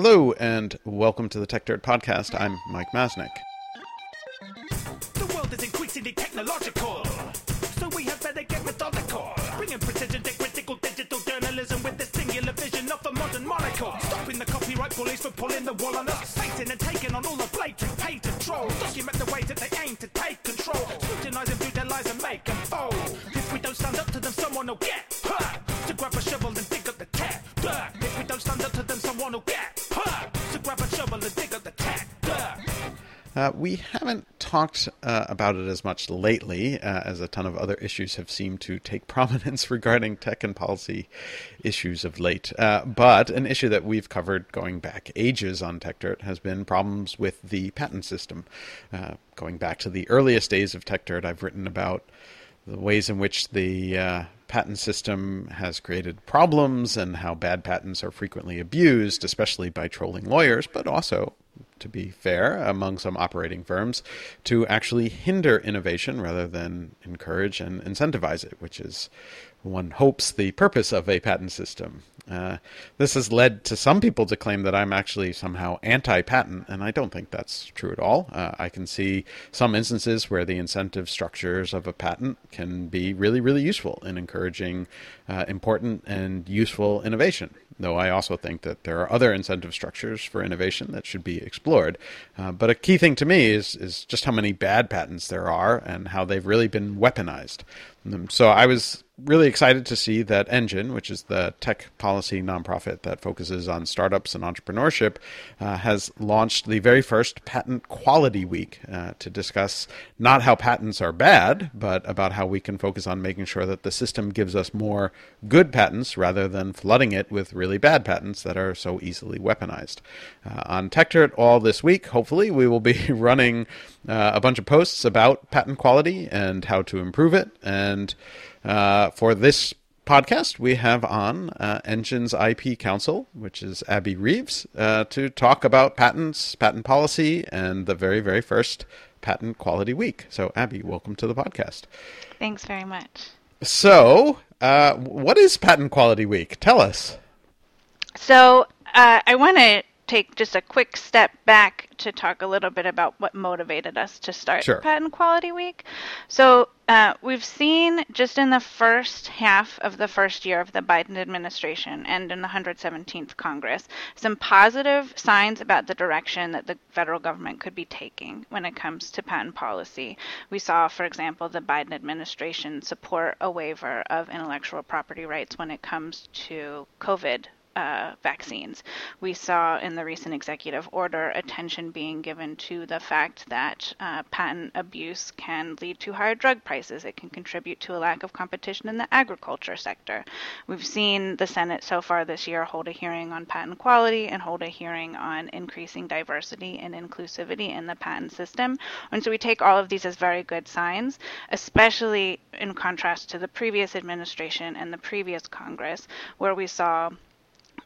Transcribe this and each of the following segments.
Hello, and welcome to the Tech Dirt Podcast. I'm Mike Masnick. The world is increasingly technological, so we better get methodical. Bringing precision to critical digital journalism with the singular vision of modern monocle. Stopping the copyright bullies pulling the wool on us. And taking on all the blatant. Document the that they aim to take control. Scrutinize and and make them fold. If we don't stand up to Uh, we haven't talked uh, about it as much lately, uh, as a ton of other issues have seemed to take prominence regarding tech and policy issues of late. Uh, but an issue that we've covered going back ages on TechDirt has been problems with the patent system. Uh, going back to the earliest days of TechDirt, I've written about the ways in which the patent system has created problems and how bad patents are frequently abused, especially by trolling lawyers, but also to be fair, among some operating firms to actually hinder innovation rather than encourage and incentivize it, which is one hopes the purpose of a patent system. Uh, this has led to some people to claim that I'm actually somehow anti patent, and I don't think that's true at all. Uh, I can see some instances where the incentive structures of a patent can be really, really useful in encouraging uh, important and useful innovation though I also think that there are other incentive structures for innovation that should be explored. Uh, but a key thing to me is is just how many bad patents there are and how they've really been weaponized. Um, so I was really excited to see that Engine, which is the tech policy nonprofit that focuses on startups and entrepreneurship, uh, has launched the very first Patent Quality Week uh, to discuss not how patents are bad, but about how we can focus on making sure that the system gives us more good patents rather than flooding it with really bad patents that are so easily weaponized. Uh, on TechDirt all this week, hopefully, we will be running uh, a bunch of posts about patent quality and how to improve it. And uh, for this podcast, we have on uh, Engine's IP Counsel, which is Abby Rives, uh, to talk about patents, patent policy, and the very, very first Patent Quality Week. So, Abby, welcome to the podcast. Thanks very much. So, uh, what is Patent Quality Week? Tell us. So, uh, I want to take just a quick step back to talk a little bit about what motivated us to start Sure. Patent Quality Week. So, uh, we've seen just in the first half of the first year of the Biden administration and in the 117th Congress some positive signs about the direction that the federal government could be taking when it comes to patent policy. We saw, for example, the Biden administration support a waiver of intellectual property rights when it comes to COVID uh, vaccines. We saw in the recent executive order attention being given to the fact that uh, patent abuse can lead to higher drug prices. It can contribute to a lack of competition in the agriculture sector. We've seen the Senate so far this year hold a hearing on patent quality and hold a hearing on increasing diversity and inclusivity in the patent system. And so we take all of these as very good signs, especially in contrast to the previous administration and the previous Congress, where we saw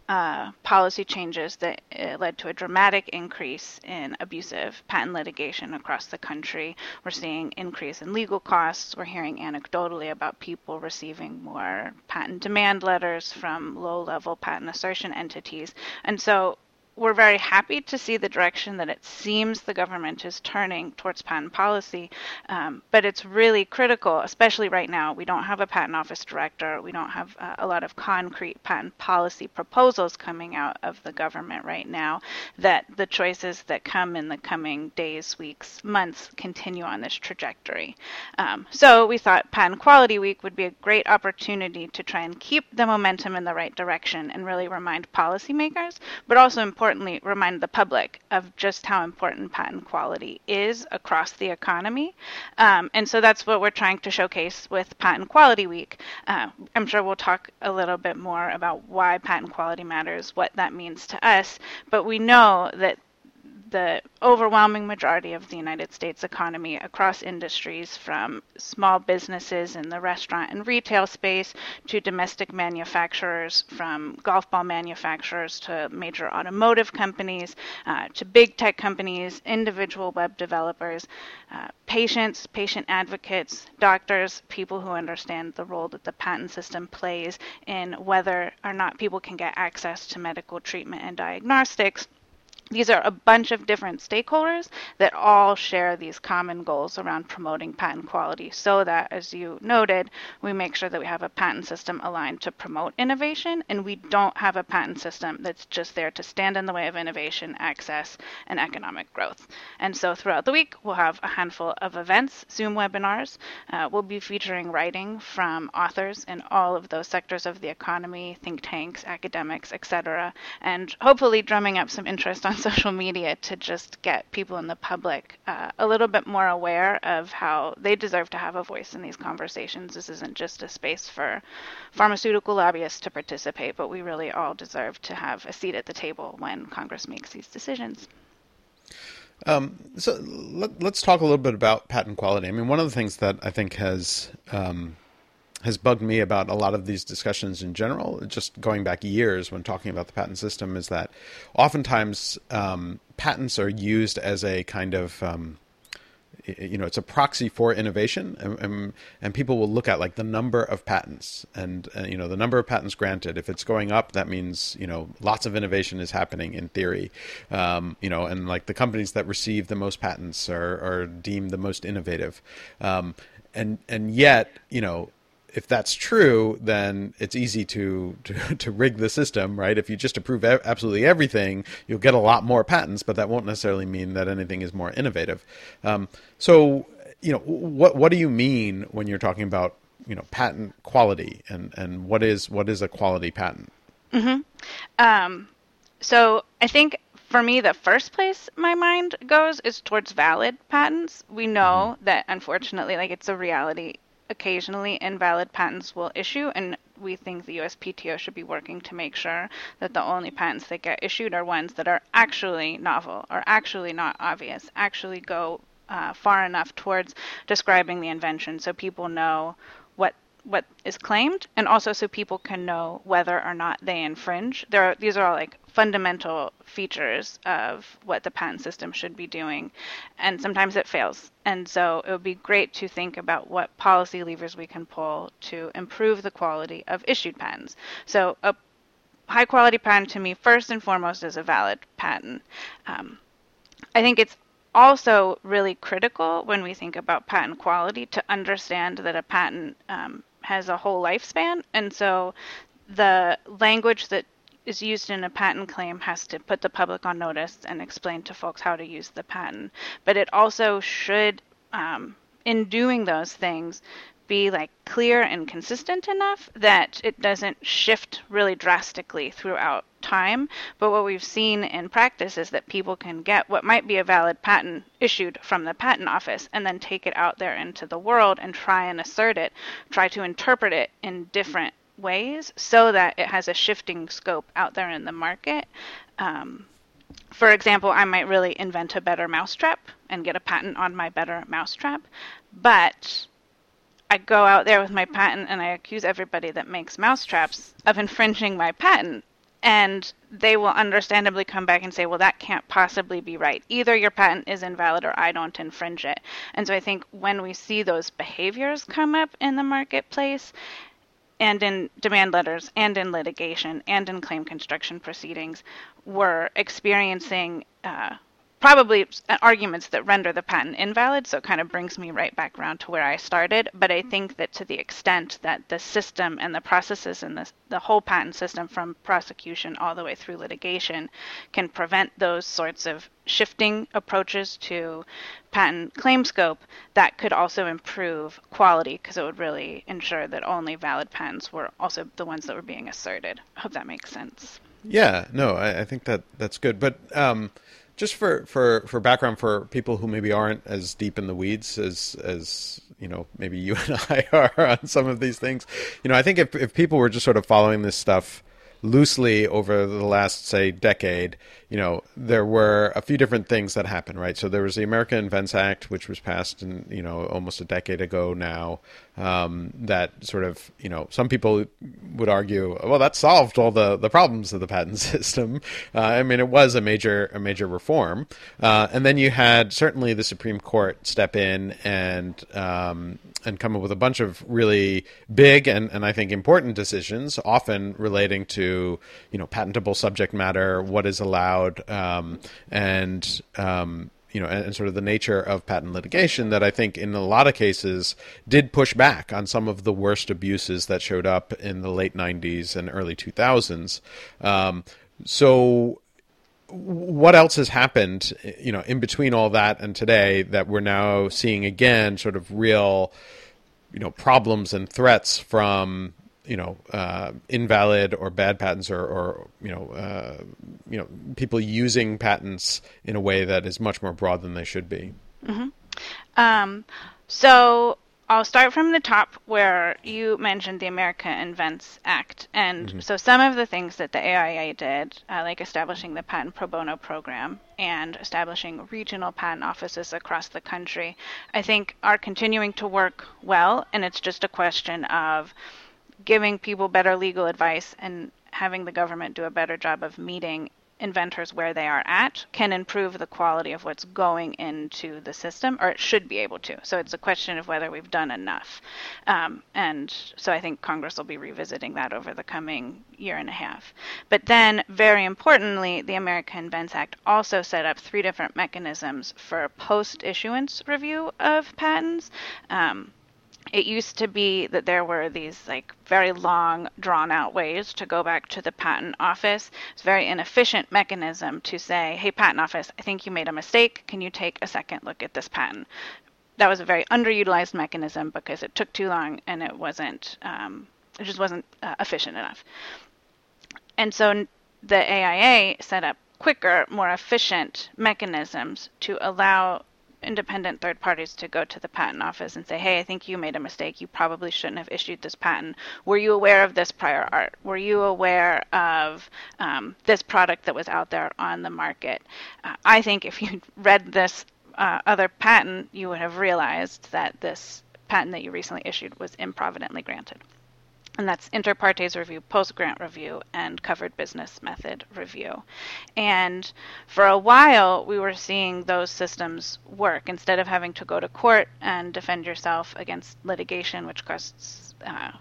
uh, policy changes that uh, led to a dramatic increase in abusive patent litigation across the country. We're seeing increase in legal costs. We're hearing anecdotally about people receiving more patent demand letters from low-level patent assertion entities. And so we're very happy to see the direction that it seems the government is turning towards patent policy, um, but it's really critical, especially right now. We don't have a patent office director. We don't have uh, a lot of concrete patent policy proposals coming out of the government right now. That the choices that come in the coming days, weeks, months continue on this trajectory. Um, so we thought Patent Quality Week would be a great opportunity to try and keep the momentum in the right direction and really remind policymakers, but also importantly remind the public of just how important patent quality is across the economy. Um, and so that's what we're trying to showcase with Patent Quality Week. Uh, I'm sure we'll talk a little bit more about why patent quality matters, what that means to us, but we know that the overwhelming majority of the United States economy across industries, from small businesses in the restaurant and retail space to domestic manufacturers, from golf ball manufacturers to major automotive companies, uh, to big tech companies, individual web developers, uh, patients, patient advocates, doctors, people who understand the role that the patent system plays in whether or not people can get access to medical treatment and diagnostics these are a bunch of different stakeholders that all share these common goals around promoting patent quality so that, as you noted, we make sure that we have a patent system aligned to promote innovation and we don't have a patent system that's just there to stand in the way of innovation, access, and economic growth. And so throughout the week, we'll have a handful of events, Zoom webinars. Uh, we'll be featuring writing from authors in all of those sectors of the economy, think tanks, academics, etc., and hopefully drumming up some interest on social media to just get people in the public uh, a little bit more aware of how they deserve to have a voice in these conversations. This isn't just a space for pharmaceutical lobbyists to participate, but we really all deserve to have a seat at the table when Congress makes these decisions. Um, so let, us talk a little bit about patent quality. I mean, one of the things that I think has um, has bugged me about a lot of these discussions in general, just going back years when talking about the patent system, is that oftentimes um, patents are used as a kind of um, you know it's a proxy for innovation and, and, and, people will look at like the number of patents and uh, you know the number of patents granted. If it's going up that means you know lots of innovation is happening in theory. Um, you know and like the companies that receive the most patents are, are deemed the most innovative. Um, and and yet you know if that's true, then it's easy to, to, to rig the system, right? If you just approve absolutely everything, you'll get a lot more patents, but that won't necessarily mean that anything is more innovative. Um, so, you know, what what do you mean when you're talking about you know patent quality, and and what is what is a quality patent? Mm-hmm. Um, so I think for me, the first place my mind goes is towards valid patents. We know mm-hmm. that unfortunately, like it's a reality occasionally invalid patents will issue, and we think the USPTO should be working to make sure that the only patents that get issued are ones that are actually novel, are actually not obvious, actually go uh, far enough towards describing the invention so people know what what is claimed and also so people can know whether or not they infringe. There are, these are all like fundamental features of what the patent system should be doing and sometimes it fails. And so it would be great to think about what policy levers we can pull to improve the quality of issued patents. So a high quality patent to me first and foremost is a valid patent. Um, I think it's also really critical when we think about patent quality to understand that a patent um, has a whole lifespan, and so the language that is used in a patent claim has to put the public on notice and explain to folks how to use the patent. But it also should, um, in doing those things, be like clear and consistent enough that it doesn't shift really drastically throughout time. But what we've seen in practice is that people can get what might be a valid patent issued from the patent office and then take it out there into the world and try and assert it, try to interpret it in different ways so that it has a shifting scope out there in the market. Um, for example, I might really invent a better mousetrap and get a patent on my better mousetrap, but I go out there with my patent and I accuse everybody that makes mousetraps of infringing my patent. And they will understandably come back and say, well, that can't possibly be right. Either your patent is invalid or I don't infringe it. And so I think when we see those behaviors come up in the marketplace, and in demand letters and in litigation and in claim construction proceedings, we're experiencing uh, probably arguments that render the patent invalid. So it kind of brings me right back around to where I started. But I think that to the extent that the system and the processes and this, the whole patent system from prosecution all the way through litigation can prevent those sorts of shifting approaches to patent claim scope, that could also improve quality because it would really ensure that only valid patents were also the ones that were being asserted. I hope that makes sense. Yeah, no, I, I think that that's good. But um, just for, for, for background for people who maybe aren't as deep in the weeds as as you know maybe you and I are on some of these things, you know, I think if if people were just sort of following this stuff loosely over the last, say, decade, you know, there were a few different things that happened, right? So there was the America Invents Act, which was passed in, you know, almost a decade ago now, um, that sort of, you know, some people would argue, well, that solved all the, the problems of the patent system. Uh, I mean, it was a major, a major reform. Uh, and then you had certainly the Supreme Court step in and, um, and come up with a bunch of really big and, and I think important decisions, often relating to, you know, patentable subject matter, what is allowed, um, and um, you know, and, and, sort of the nature of patent litigation that I think in a lot of cases did push back on some of the worst abuses that showed up in the late 90s and early 2000s. Um, so what else has happened, you know, in between all that and today that we're now seeing again sort of real, you know, problems and threats from you know uh, invalid or bad patents or, or you know uh, you know people using patents in a way that is much more broad than they should be. Mm-hmm. Um, so I'll start from the top where you mentioned the America Invents Act. And mm-hmm. so some of the things that the AIA did, uh, like establishing the patent pro bono program and establishing regional patent offices across the country, I think are continuing to work well. And it's just a question of giving people better legal advice and having the government do a better job of meeting inventors where they are at can improve the quality of what's going into the system, or it should be able to. So it's a question of whether we've done enough. Um, and so I think Congress will be revisiting that over the coming year and a half. But then, very importantly, the America Invents Act also set up three different mechanisms for post issuance review of patents. Um, it used to be that there were these like very long drawn out ways to go back to the patent office. It's a very inefficient mechanism to say hey patent office i think you made a mistake. Can you take a second look at this patent? That was a very underutilized mechanism because it took too long and it wasn't um, it just wasn't uh, efficient enough. And so the aia set up quicker more efficient mechanisms to allow independent third parties to go to the patent office and say, hey, I think you made a mistake. You probably shouldn't have issued this patent. Were you aware of this prior art? Were you aware of um, this product that was out there on the market? Uh, I think if you read this uh, other patent, you would have realized that this patent that you recently issued was improvidently granted and that's inter partes review, post grant review, and covered business method review. And for a while, we were seeing those systems work instead of having to go to court and defend yourself against litigation, which costs uh,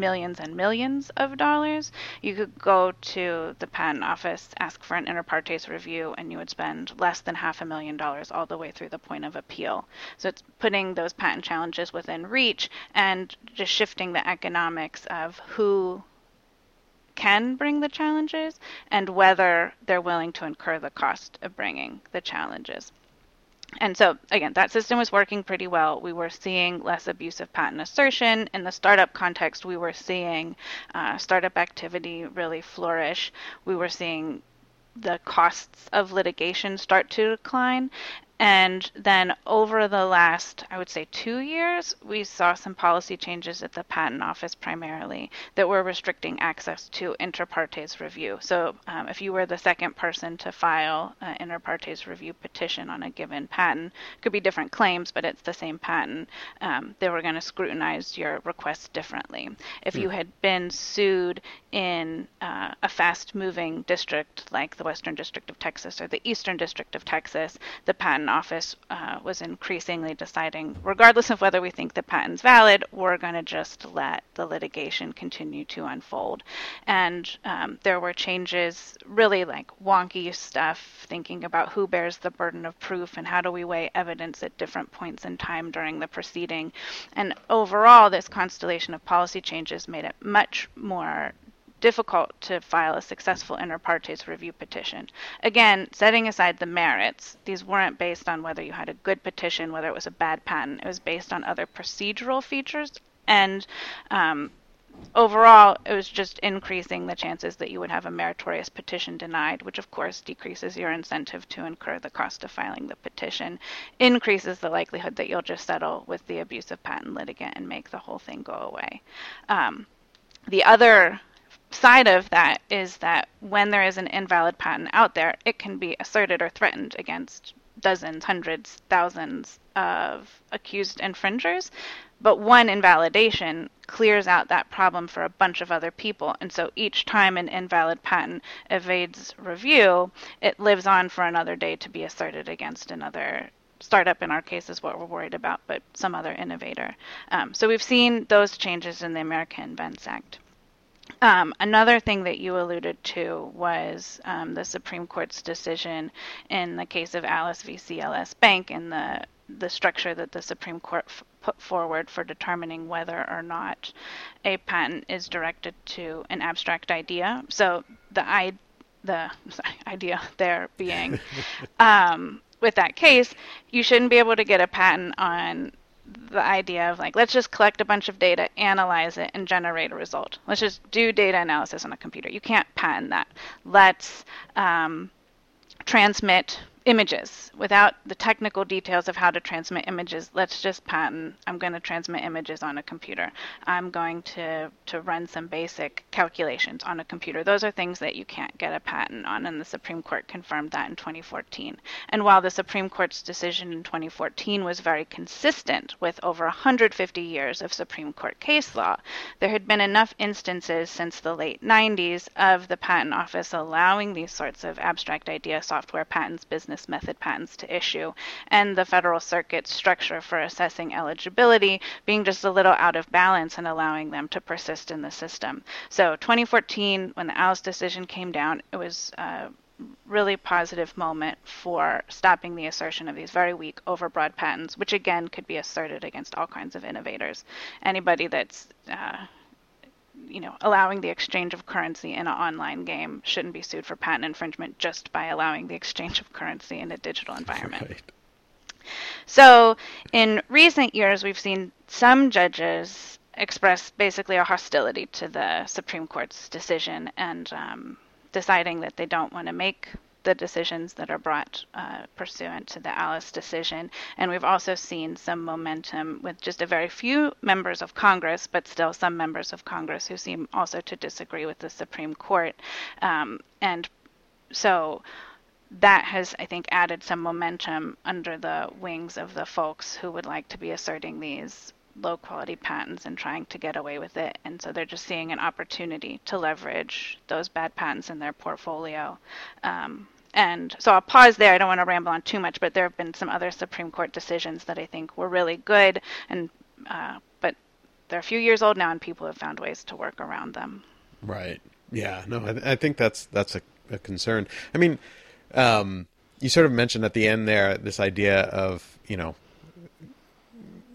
millions and millions of dollars, you could go to the patent office, ask for an inter partes review, and you would spend less than half a million dollars all the way through the point of appeal. So it's putting those patent challenges within reach and just shifting the economics of who can bring the challenges and whether they're willing to incur the cost of bringing the challenges. And so, again, that system was working pretty well. We were seeing less abusive patent assertion. In the startup context, we were seeing uh, startup activity really flourish. We were seeing the costs of litigation start to decline. And then over the last, I would say, two years, we saw some policy changes at the Patent Office primarily that were restricting access to inter partes review. So um, if you were the second person to file an inter partes review petition on a given patent, could be different claims, but it's the same patent, um, they were going to scrutinize your request differently. If you hmm. had been sued in uh, a fast moving district like the Western District of Texas or the Eastern District of Texas, the Patent office uh, was increasingly deciding, regardless of whether we think the patent's valid, we're going to just let the litigation continue to unfold. And um, there were changes, really like wonky stuff, thinking about who bears the burden of proof and how do we weigh evidence at different points in time during the proceeding. And overall, this constellation of policy changes made it much more difficult to file a successful inter partes review petition. Again, setting aside the merits, these weren't based on whether you had a good petition, whether it was a bad patent. It was based on other procedural features. And um, overall, it was just increasing the chances that you would have a meritorious petition denied, which of course decreases your incentive to incur the cost of filing the petition, increases the likelihood that you'll just settle with the abusive patent litigant and make the whole thing go away. Um, the other side of that is that when there is an invalid patent out there, it can be asserted or threatened against dozens, hundreds, thousands of accused infringers. But one invalidation clears out that problem for a bunch of other people. And so each time an invalid patent evades review, it lives on for another day to be asserted against another startup in our case is what we're worried about, but some other innovator. Um, so we've seen those changes in the America Invents Act. Um, another thing that you alluded to was um, the Supreme Court's decision in the case of Alice v. CLS Bank and the the structure that the Supreme Court f- put forward for determining whether or not a patent is directed to an abstract idea. So the I, the sorry, idea there being um, with that case, you shouldn't be able to get a patent on the idea of like let's just collect a bunch of data, analyze it, and generate a result. Let's just do data analysis on a computer. You can't patent that. Let's um, transmit images. Without the technical details of how to transmit images let's just patent i'm going to transmit images on a computer. I'm going to to run some basic calculations on a computer. Those are things that you can't get a patent on and the supreme court confirmed that in 2014 and while the supreme court's decision in 2014 was very consistent with over 150 years of supreme court case law there had been enough instances since the late 90s of the patent office allowing these sorts of abstract idea software patents business business method patents to issue, and the Federal Circuit's structure for assessing eligibility being just a little out of balance and allowing them to persist in the system. So 2014, when the Alice decision came down, it was a really positive moment for stopping the assertion of these very weak, overbroad patents, which again could be asserted against all kinds of innovators. Anybody that's uh, you know, allowing the exchange of currency in an online game shouldn't be sued for patent infringement just by allowing the exchange of currency in a digital environment. Right. So, in recent years, we've seen some judges express basically a hostility to the Supreme Court's decision and um, deciding that they don't want to make the decisions that are brought uh, pursuant to the Alice decision. And we've also seen some momentum with just a very few members of Congress, but still some members of Congress who seem also to disagree with the Supreme Court. Um, and so that has, I think, added some momentum under the wings of the folks who would like to be asserting these low quality patents and trying to get away with it. And so they're just seeing an opportunity to leverage those bad patents in their portfolio. Um, and so I'll pause there. I don't want to ramble on too much, but there have been some other Supreme Court decisions that I think were really good, and uh, but they're a few years old now, and people have found ways to work around them. Right. Yeah. No, I, I think that's that's a, a concern. I mean, um, you sort of mentioned at the end there this idea of you know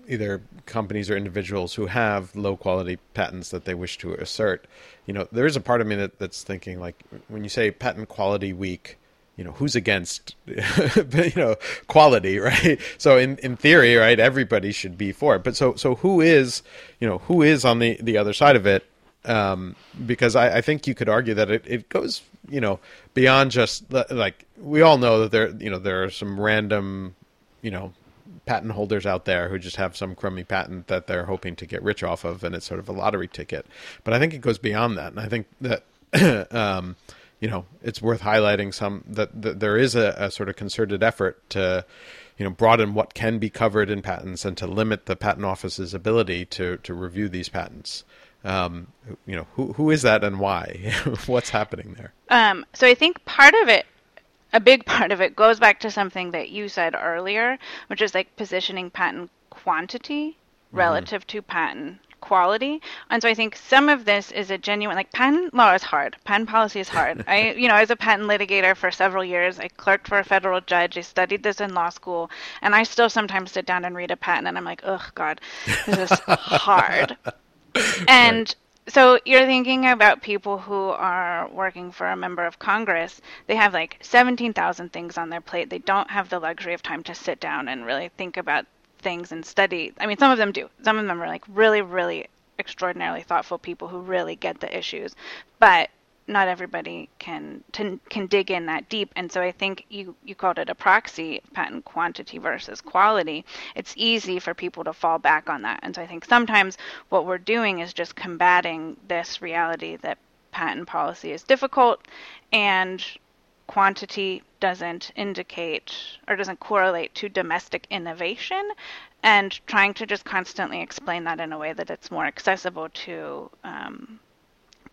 either companies or individuals who have low quality patents that they wish to assert. You know, there is a part of me that, that's thinking like when you say patent quality week, you know, who's against you know quality, right? So in, in theory, right, everybody should be for it. But so so who is you know who is on the the other side of it? Um, because I, I think you could argue that it, it goes you know beyond just like we all know that there you know there are some random you know patent holders out there who just have some crummy patent that they're hoping to get rich off of, and it's sort of a lottery ticket. But I think it goes beyond that, and I think that. um, you know, it's worth highlighting some that, that there is a, a, sort of concerted effort to, you know, broaden what can be covered in patents and to limit the patent office's ability to to review these patents. Um, you know, who who is that and why? What's happening there? Um, so I think part of it a big part of it goes back to something that you said earlier, which is like positioning patent quantity mm-hmm. relative mm-hmm. to patent quality. And so I think some of this is a genuine like patent law is hard. Patent policy is hard. I you know, as a patent litigator for several years, I clerked for a federal judge, I studied this in law school, and I still sometimes sit down and read a patent and I'm like, "Ugh, god, this is hard." and right so you're thinking about people who are working for a member of Congress. They have like 17,000 things on their plate. They don't have the luxury of time to sit down and really think about things and study. I mean, some of them do. Some of them are like really, really extraordinarily thoughtful people who really get the issues. But not everybody can to, can dig in that deep. And so i think you you called it a proxy patent quantity versus quality. It's easy for people to fall back on that. And so i think sometimes what we're doing is just combating this reality that patent policy is difficult and quantity doesn't indicate or doesn't correlate to domestic innovation and trying to just constantly explain that in a way that it's more accessible to um,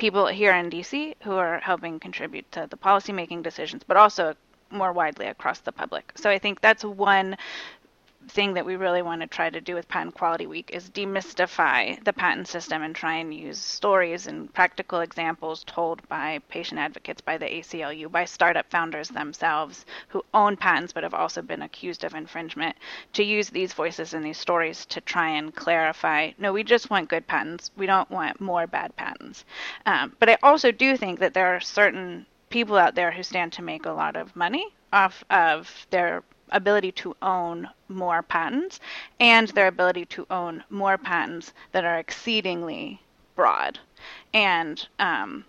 people here in DC who are helping contribute to the policymaking decisions, but also more widely across the public. So I think that's one thing that we really want to try to do with Patent Quality Week is demystify the patent system and try and use stories and practical examples told by patient advocates, by the ACLU, by startup founders themselves who own patents but have also been accused of infringement, to use these voices and these stories to try and clarify no, we just want good patents. We don't want more bad patents. Um, but I also do think that there are certain people out there who stand to make a lot of money off of their ability to own more patents and their ability to own more patents that are exceedingly broad. And um,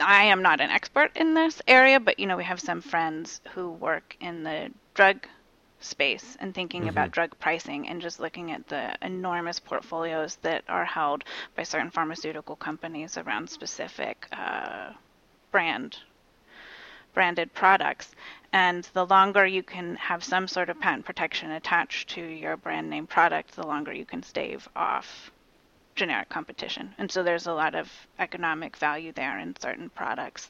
I am not an expert in this area, but you know we have some friends who work in the drug space and thinking mm-hmm. about drug pricing and just looking at the enormous portfolios that are held by certain pharmaceutical companies around specific uh, brand branded products. And the longer you can have some sort of patent protection attached to your brand name product, the longer you can stave off generic competition. And so there's a lot of economic value there in certain products.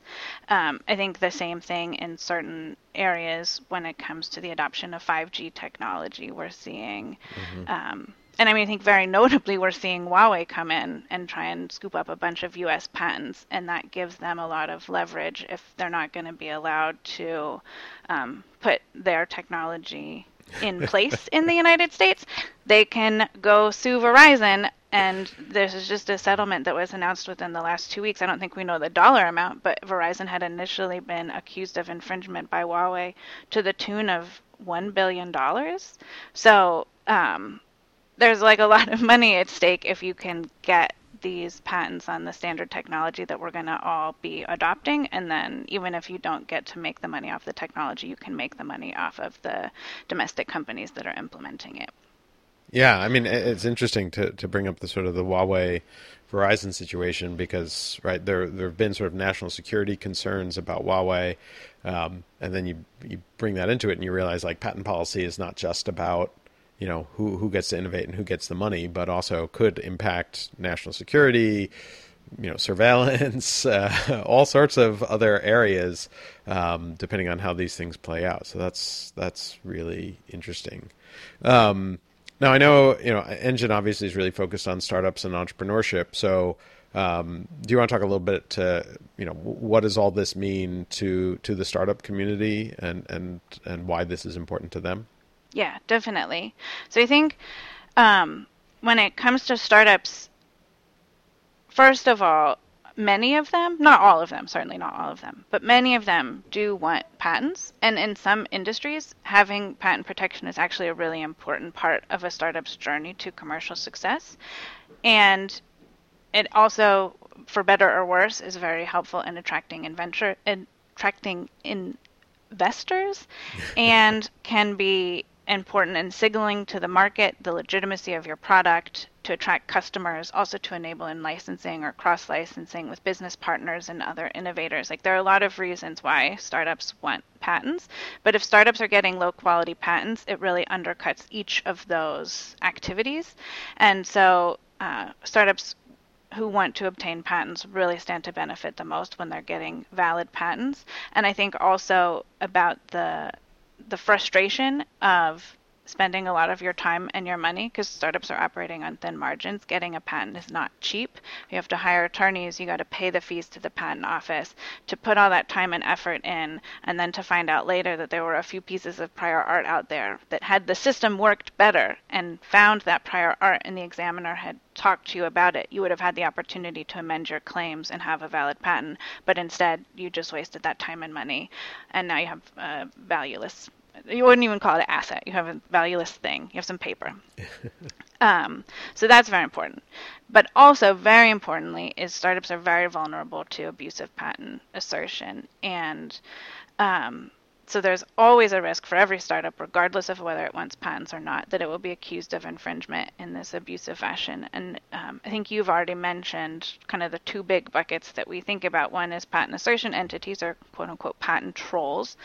Um, I think the same thing in certain areas when it comes to the adoption of 5G technology. We're seeing. Mm-hmm. Um, and I mean, I think very notably, we're seeing Huawei come in and try and scoop up a bunch of U.S. patents, and that gives them a lot of leverage if they're not going to be allowed to um, put their technology in place in the United States. They can go sue Verizon, and this is just a settlement that was announced within the last two weeks. I don't think we know the dollar amount, but Verizon had initially been accused of infringement by Huawei to the tune of one billion dollars. So. Um, there's like a lot of money at stake if you can get these patents on the standard technology that we're going to all be adopting and then even if you don't get to make the money off the technology you can make the money off of the domestic companies that are implementing it. Yeah i mean it's interesting to, to bring up the sort of the huawei verizon situation because right there there have been sort of national security concerns about huawei um, and then you you bring that into it and you realize like patent policy is not just about you know who who gets to innovate and who gets the money, but also could impact national security, you know, surveillance, uh, all sorts of other areas, um, depending on how these things play out. So that's that's really interesting. Um, now I know you know Engine obviously is really focused on startups and entrepreneurship. So um, do you want to talk a little bit to you know what does all this mean to to the startup community and and and why this is important to them? Yeah, definitely. So I think um, when it comes to startups, first of all, many of them, not all of them, certainly not all of them, but many of them do want patents. And in some industries, having patent protection is actually a really important part of a startup's journey to commercial success. And it also, for better or worse, is very helpful in attracting inventor, attracting investors and can be important in signaling to the market the legitimacy of your product to attract customers, also to enable in licensing or cross licensing with business partners and other innovators. Like there are a lot of reasons why startups want patents, but if startups are getting low quality patents, it really undercuts each of those activities. And so uh, startups who want to obtain patents really stand to benefit the most when they're getting valid patents. And I think also about the the frustration of spending a lot of your time and your money because startups are operating on thin margins. Getting a patent is not cheap. You have to hire attorneys, you got to pay the fees to the patent office to put all that time and effort in, and then to find out later that there were a few pieces of prior art out there that had the system worked better and found that prior art and the examiner had talked to you about it, you would have had the opportunity to amend your claims and have a valid patent, but instead you just wasted that time and money, and now you have a valueless you wouldn't even call it an asset. You have a valueless thing. You have some paper. um, so that's very important. But also, very importantly, is startups are very vulnerable to abusive patent assertion, and um, so there's always a risk for every startup, regardless of whether it wants patents or not, that it will be accused of infringement in this abusive fashion. And um, I think you've already mentioned kind of the two big buckets that we think about. One is patent assertion entities, or quote unquote patent trolls.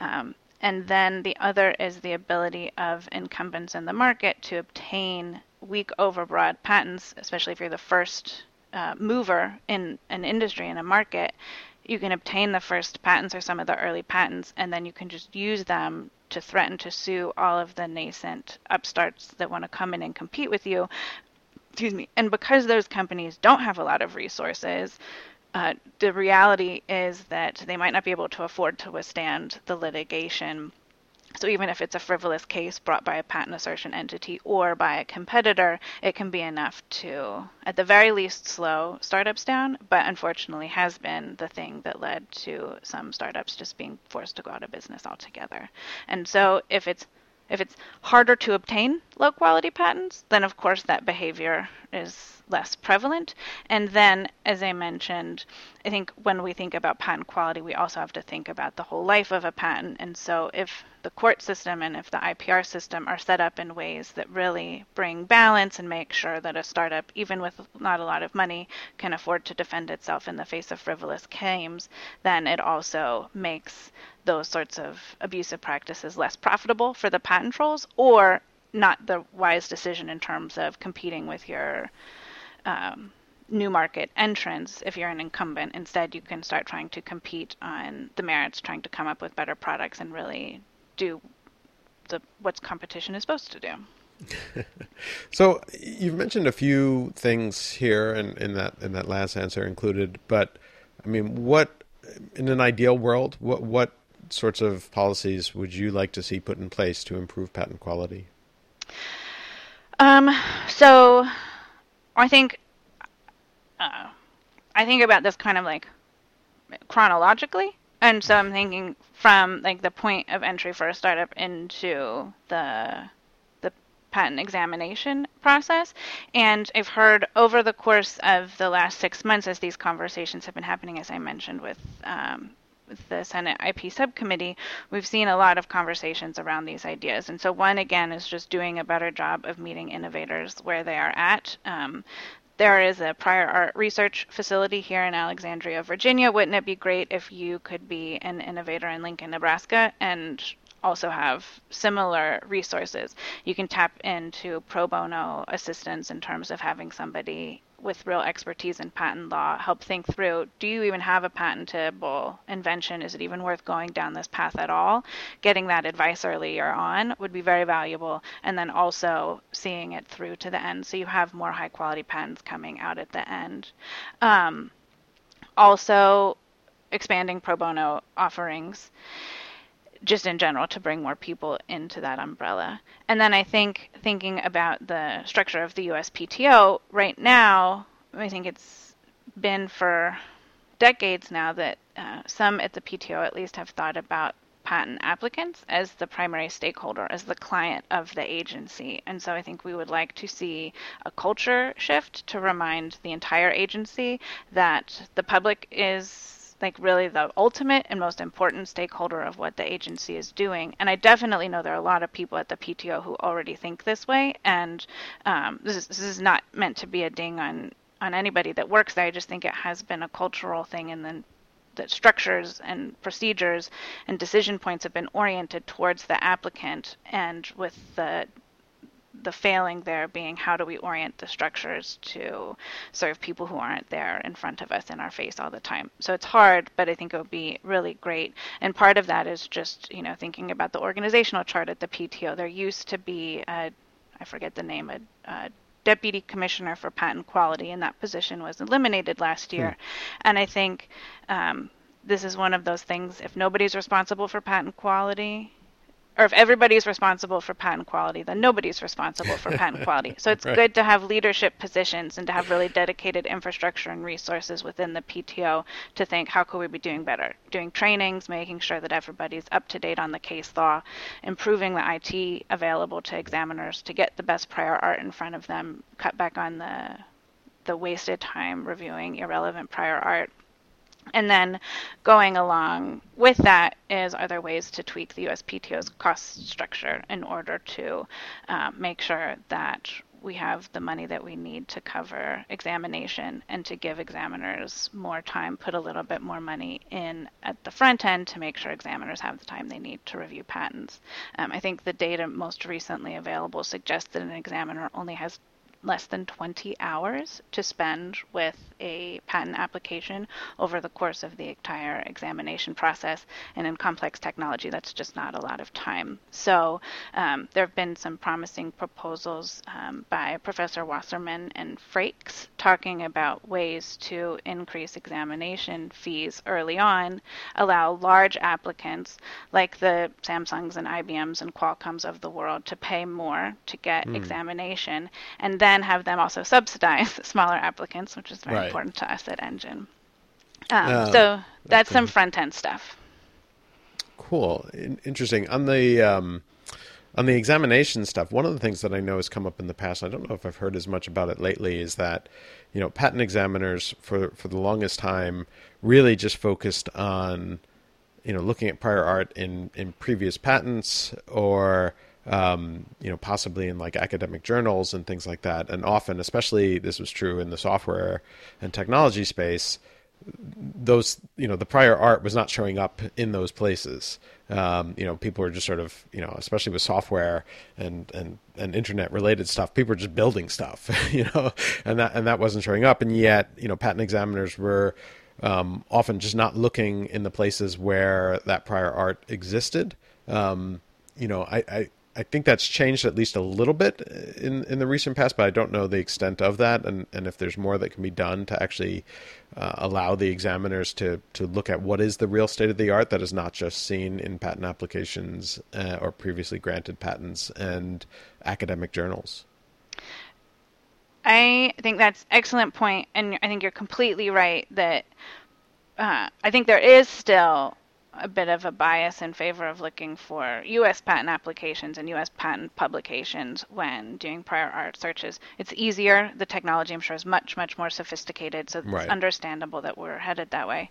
Um, and then the other is the ability of incumbents in the market to obtain weak overbroad patents, especially if you're the first uh, mover in an industry in a market you can obtain the first patents or some of the early patents, and then you can just use them to threaten to sue all of the nascent upstarts that want to come in and compete with you. Excuse me. And because those companies don't have a lot of resources, uh, the reality is that they might not be able to afford to withstand the litigation so even if it's a frivolous case brought by a patent assertion entity or by a competitor, it can be enough to, at the very least, slow startups down, but unfortunately has been the thing that led to some startups just being forced to go out of business altogether. And so if it's if it's harder to obtain low quality patents, then of course that behavior is less prevalent. And then, as I mentioned, I think when we think about patent quality, we also have to think about the whole life of a patent. And so, if the court system and if the IPR system are set up in ways that really bring balance and make sure that a startup, even with not a lot of money, can afford to defend itself in the face of frivolous claims, then it also makes those sorts of abusive practices less profitable for the patent trolls or not the wise decision in terms of competing with your um, new market entrants if you're an incumbent. Instead, you can start trying to compete on the merits, trying to come up with better products and really do the what competition is supposed to do. so you've mentioned a few things here in, in that in that last answer included, but I mean, what in an ideal world, what what sorts of policies would you like to see put in place to improve patent quality? Um, so I think uh, I think about this kind of like chronologically, and so I'm thinking from like the point of entry for a startup into the the patent examination process. And I've heard over the course of the last six months, as these conversations have been happening, as I mentioned with um, the Senate IP subcommittee, we've seen a lot of conversations around these ideas. And so, one again is just doing a better job of meeting innovators where they are at. Um, there is a prior art research facility here in Alexandria, Virginia. Wouldn't it be great if you could be an innovator in Lincoln, Nebraska, and also have similar resources? You can tap into pro bono assistance in terms of having somebody with real expertise in patent law help think through do you even have a patentable invention? Is it even worth going down this path at all? Getting that advice earlier on would be very valuable. And then also seeing it through to the end so you have more high quality patents coming out at the end. Um, also, expanding pro bono offerings just in general to bring more people into that umbrella. And then I think thinking about the structure of the USPTO right now, I think it's been for decades now that uh, some at the PTO at least have thought about patent applicants as the primary stakeholder, as the client of the agency. And so I think we would like to see a culture shift to remind the entire agency that the public is like really the ultimate and most important stakeholder of what the agency is doing. And I definitely know there are a lot of people at the PTO who already think this way. And um, this, is, this is not meant to be a ding on on anybody that works there. I just think it has been a cultural thing, and then that structures and procedures and decision points have been oriented towards the applicant and with the the failing there being how do we orient the structures to serve people who aren't there in front of us in our face all the time. So it's hard, but I think it would be really great. And part of that is just, you know, thinking about the organizational chart at the PTO. There used to be a, I forget the name, a, a deputy commissioner for patent quality, and that position was eliminated last year. Hmm. And I think um, this is one of those things. If nobody's responsible for patent quality, or if everybody's responsible for patent quality, then nobody's responsible for patent quality. So it's right. good to have leadership positions and to have really dedicated infrastructure and resources within the PTO to think how could we be doing better? Doing trainings, making sure that everybody's up to date on the case law, improving the IT available to examiners to get the best prior art in front of them, cut back on the the wasted time reviewing irrelevant prior art And then going along with that is are there ways to tweak the USPTO's cost structure in order to uh, make sure that we have the money that we need to cover examination and to give examiners more time, put a little bit more money in at the front end to make sure examiners have the time they need to review patents. Um, I think the data most recently available suggests that an examiner only has less than 20 hours to spend with a patent application over the course of the entire examination process. And in complex technology, that's just not a lot of time. So um, there have been some promising proposals um, by Professor Wasserman and Frakes talking about ways to increase examination fees early on, allow large applicants like the Samsungs and IBMs and Qualcomms of the world to pay more to get mm. examination, and then then have them also subsidize smaller applicants, which is very right. important to us at Engine. Um, uh, so that's, that's some front end stuff. Cool, In- interesting. On the um, on the examination stuff, one of the things that I know has come up in the past, I don't know if I've heard as much about it lately, is that you know patent examiners for for the longest time really just focused on you know looking at prior art in in previous patents or um, you know, possibly in like academic journals and things like that. And often, especially this was true in the software and technology space, those, you know, the prior art was not showing up in those places. Um, you know, people were just sort of, you know, especially with software and, and, and internet related stuff, people were just building stuff, you know, and that, and that wasn't showing up. And yet, you know, patent examiners were, um, often just not looking in the places where that prior art existed. Um, you know, I, I, I think that's changed at least a little bit in in the recent past, but I don't know the extent of that, and, and if there's more that can be done to actually uh, allow the examiners to to look at what is the real state of the art that is not just seen in patent applications uh, or previously granted patents and academic journals. I think that's excellent point, and I think you're completely right that uh, I think there is still a bit of a bias in favor of looking for U.S. patent applications and U.S. patent publications when doing prior art searches. It's easier. The technology, I'm sure, is much, much more sophisticated, so right. it's understandable that we're headed that way.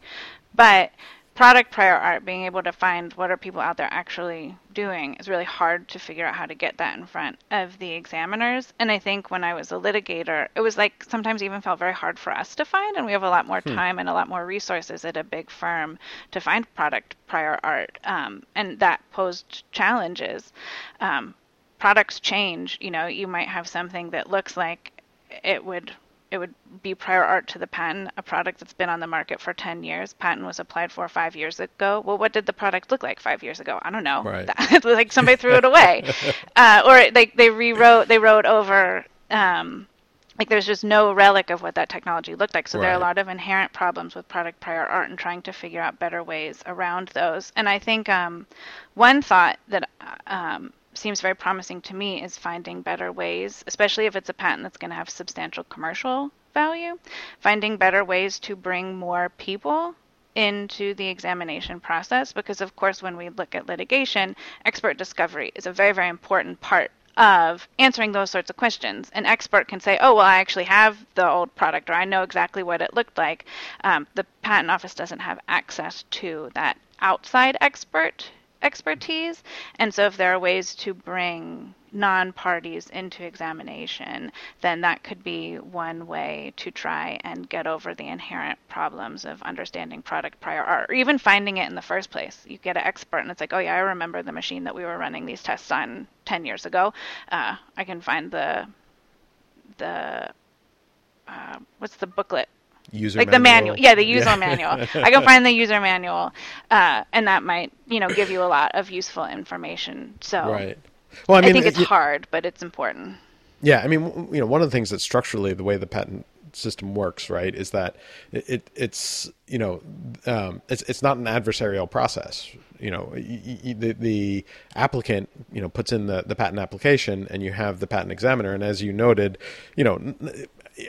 But product prior art, being able to find what are people out there actually doing, is really hard to figure out how to get that in front of the examiners. And I think when I was a litigator, it was like sometimes even felt very hard for us to find, and we have a lot more hmm. time and a lot more resources at a big firm to find product prior art, um, and that posed challenges. Um, products change. You know, you might have something that looks like it would it would be prior art to the patent, a product that's been on the market for 10 years. Patent was applied for five years ago. Well, what did the product look like five years ago? I don't know. Right. like somebody threw it away. uh, or like they rewrote, they wrote over, um, like there's just no relic of what that technology looked like. So right. there are a lot of inherent problems with product prior art and trying to figure out better ways around those. And I think um, one thought that um, seems very promising to me is finding better ways, especially if it's a patent that's going to have substantial commercial value, finding better ways to bring more people into the examination process because of course when we look at litigation expert discovery is a very very important part of answering those sorts of questions. An expert can say, oh, well, I actually have the old product or I know exactly what it looked like. Um, the patent office doesn't have access to that outside expert expertise. And so, if there are ways to bring non parties into examination, then that could be one way to try and get over the inherent problems of understanding product prior art or even finding it in the first place. You get an expert, and it's like, oh, yeah, I remember the machine that we were running these tests on 10 years ago. Uh, I can find the, the, uh, what's the booklet user like manual. the manual. yeah the user yeah. manual. I can find the user manual uh, and that might you know give you a lot of useful information. So right. Well i, mean, I think it's it, hard but it's important. Yeah i mean you know one of the things that structurally the way the patent system works right is that it, it it's you know um, it's it's not an adversarial process. You know the the applicant you know puts in the the patent application and you have the patent examiner. And as you noted you know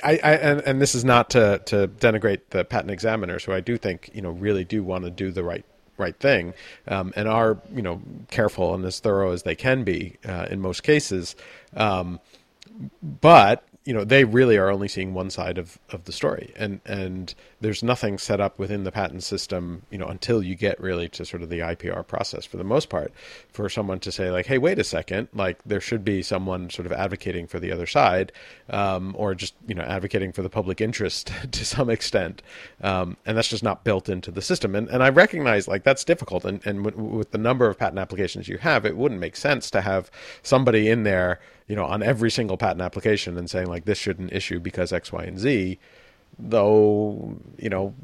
I, I and, and, this is not to, to denigrate the patent examiners, who I do think you know really do want to do the right right thing, um, and are you know careful and as thorough as they can be uh, in most cases. Um, but you know they really are only seeing one side of, of the story. And and there's nothing set up within the patent system you know until you get really to sort of the IPR process for the most part for someone to say like hey wait a second. Like there should be someone sort of advocating for the other side um, or just you know advocating for the public interest to some extent. Um, and that's just not built into the system. And and I recognize like that's difficult. And and w- with the number of patent applications you have it wouldn't make sense to have somebody in there you know, on every single patent application and saying like this shouldn't issue because X, Y, and Z. Though, you know,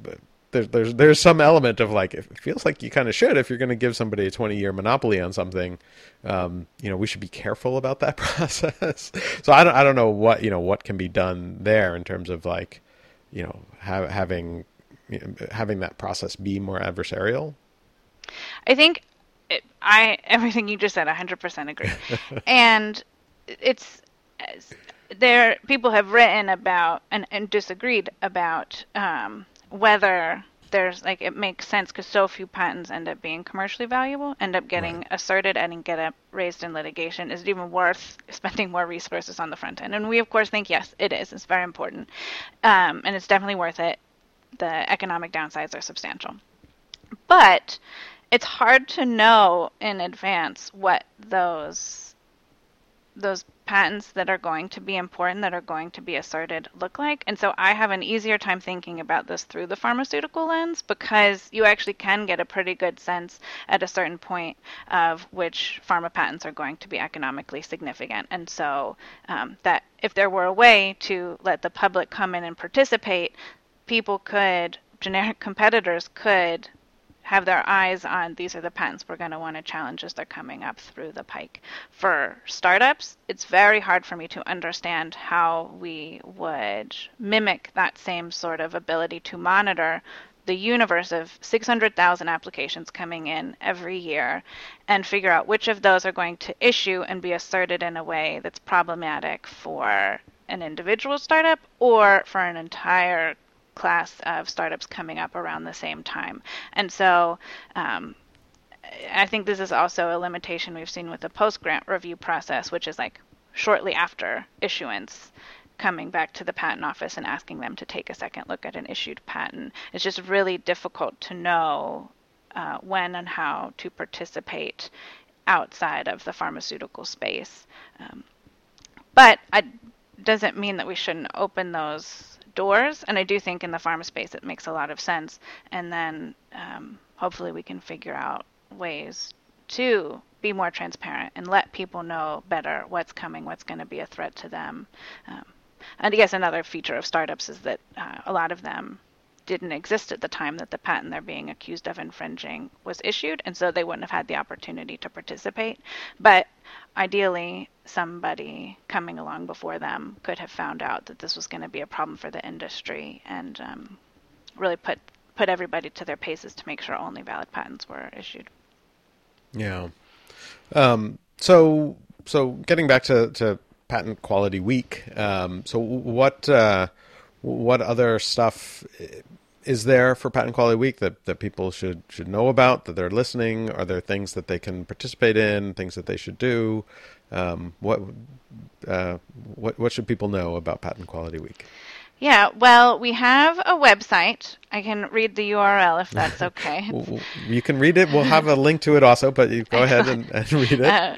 there's there's there's some element of like it feels like you kind of should if you're going to give somebody a 20 year monopoly on something. Um, you know, we should be careful about that process. so I don't I don't know what you know what can be done there in terms of like, you know, ha- having you know, having that process be more adversarial. I think it, I everything you just said, 100% agree, and it's there. People have written about and, and disagreed about um, whether there's like it makes sense because so few patents end up being commercially valuable, end up getting right. asserted and get up raised in litigation. Is it even worth spending more resources on the front end? And we of course think yes, it is. It's very important, um, and it's definitely worth it. The economic downsides are substantial, but it's hard to know in advance what those those patents that are going to be important, that are going to be asserted, look like. And so I have an easier time thinking about this through the pharmaceutical lens because you actually can get a pretty good sense at a certain point of which pharma patents are going to be economically significant. And so um, that if there were a way to let the public come in and participate, people could generic competitors could have their eyes on these are the patents we're going to want to challenge as they're coming up through the pike. For startups, it's very hard for me to understand how we would mimic that same sort of ability to monitor the universe of 600,000 applications coming in every year and figure out which of those are going to issue and be asserted in a way that's problematic for an individual startup or for an entire class of startups coming up around the same time. And so um, I think this is also a limitation we've seen with the post grant review process, which is like shortly after issuance coming back to the patent office and asking them to take a second look at an issued patent. It's just really difficult to know uh, when and how to participate outside of the pharmaceutical space. Um, but it doesn't mean that we shouldn't open those doors. And I do think in the pharma space it makes a lot of sense. And then um, hopefully we can figure out ways to be more transparent and let people know better what's coming, what's going to be a threat to them. Um, and I guess another feature of startups is that uh, a lot of them didn't exist at the time that the patent they're being accused of infringing was issued, and so they wouldn't have had the opportunity to participate. But ideally, somebody coming along before them could have found out that this was going to be a problem for the industry and um, really put put everybody to their paces to make sure only valid patents were issued. Yeah. Um, so so getting back to, to patent quality week. Um, so what uh, what other stuff is there for Patent Quality Week that, that people should should know about that they're listening? Are there things that they can participate in? Things that they should do? Um, what uh, what what should people know about Patent Quality Week? Yeah, well, we have a website. I can read the URL if that's okay. you can read it. We'll have a link to it also, but you go ahead and, and read it. Uh,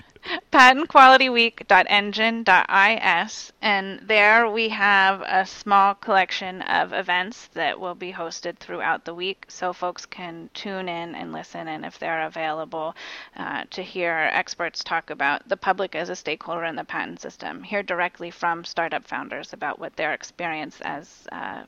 patentqualityweek.engine.is, and there we have a small collection of events that will be hosted throughout the week, so folks can tune in and listen, and if they're available, uh, to hear experts talk about the public as a stakeholder in the patent system, hear directly from startup founders about what their experience as uh,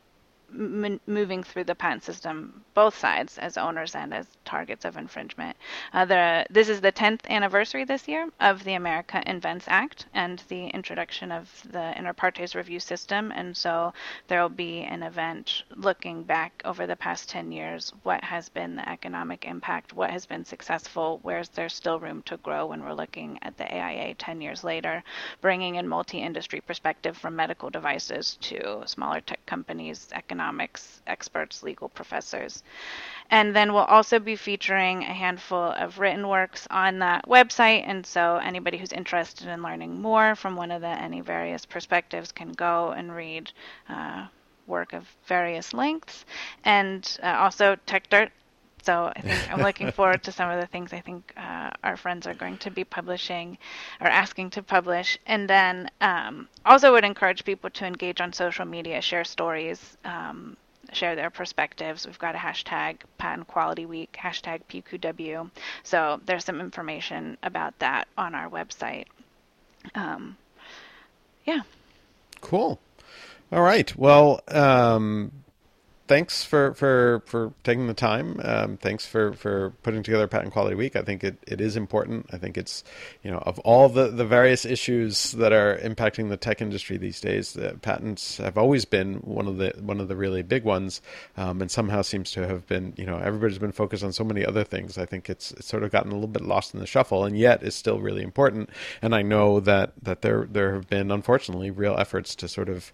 m- moving through the patent system, both sides, as owners and as targets of infringement. Uh, the, this is the 10th anniversary this year of the America Invents Act and the introduction of the inter partes review system, and so there will be an event looking back over the past 10 years, what has been the economic impact, what has been successful, where's there still room to grow when we're looking at the AIA 10 years later, bringing in multi-industry perspective from medical devices to smaller tech companies, economic economics experts, legal professors. And then we'll also be featuring a handful of written works on that website. And so anybody who's interested in learning more from one of the any various perspectives can go and read uh, work of various lengths. And uh, also TechDirt so I think I'm looking forward to some of the things I think uh, our friends are going to be publishing or asking to publish. And then um, also would encourage people to engage on social media, share stories, um, share their perspectives. We've got a hashtag Patent Quality Week, hashtag PQW. So there's some information about that on our website. Um, yeah. Cool. All right. Well, um, thanks for, for, for taking the time. Um, thanks for, for putting together Patent Quality Week. I think it, it is important. I think it's, you know, of all the, the various issues that are impacting the tech industry these days, the patents have always been one of the one of the really big ones, um, and somehow seems to have been, you know, everybody's been focused on so many other things. I think it's, it's sort of gotten a little bit lost in the shuffle, and yet it's still really important. And I know that that there there have been unfortunately real efforts to sort of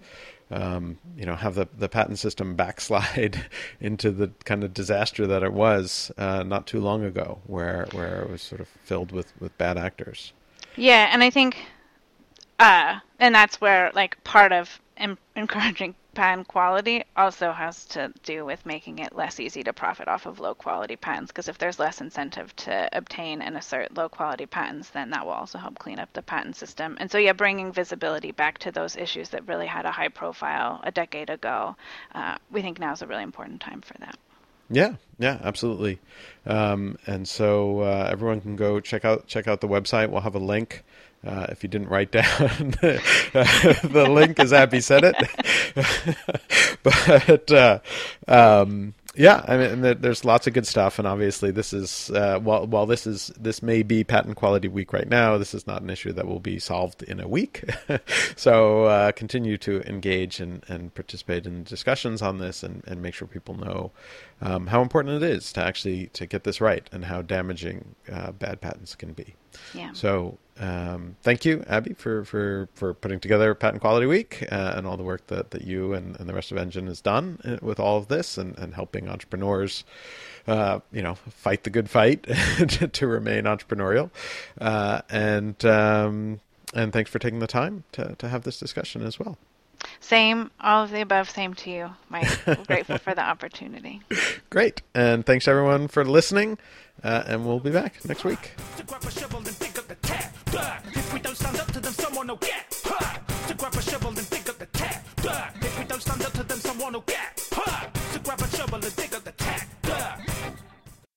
um, you know, have the, the patent system backslide into the kind of disaster that it was uh, not too long ago, where where it was sort of filled with, with bad actors. Yeah, and I think, uh, and that's where like part of encouraging patent quality also has to do with making it less easy to profit off of low quality patents because if there's less incentive to obtain and assert low quality patents then that will also help clean up the patent system. And so yeah bringing visibility back to those issues that really had a high profile a decade ago uh, we think now is a really important time for that yeah, yeah, absolutely. Um, and so uh, everyone can go check out check out the website. We'll have a link uh, if you didn't write down the link as Abby said it. but uh, um, yeah, I mean, there's lots of good stuff, and obviously, this is uh, while while this is this may be patent quality week right now. This is not an issue that will be solved in a week. so uh, continue to engage and, and participate in discussions on this, and, and make sure people know um, how important it is to actually to get this right and how damaging uh, bad patents can be. Yeah. So um, thank you, Abby, for, for, for putting together Patent Quality Week uh, and all the work that, that you and, and the rest of Engine has done uh, with all of this and, and helping entrepreneurs, uh, you know, fight the good fight to remain entrepreneurial. Uh, and um, and thanks for taking the time to, to have this discussion as well. Same, all of the above, same to you, Mike. We're grateful for the opportunity. Great. And thanks everyone for listening. Uh, and we'll be back next week someone get hurt. To grab a shovel and dig up the tap. Dirt. If we don't stand up to them, someone will get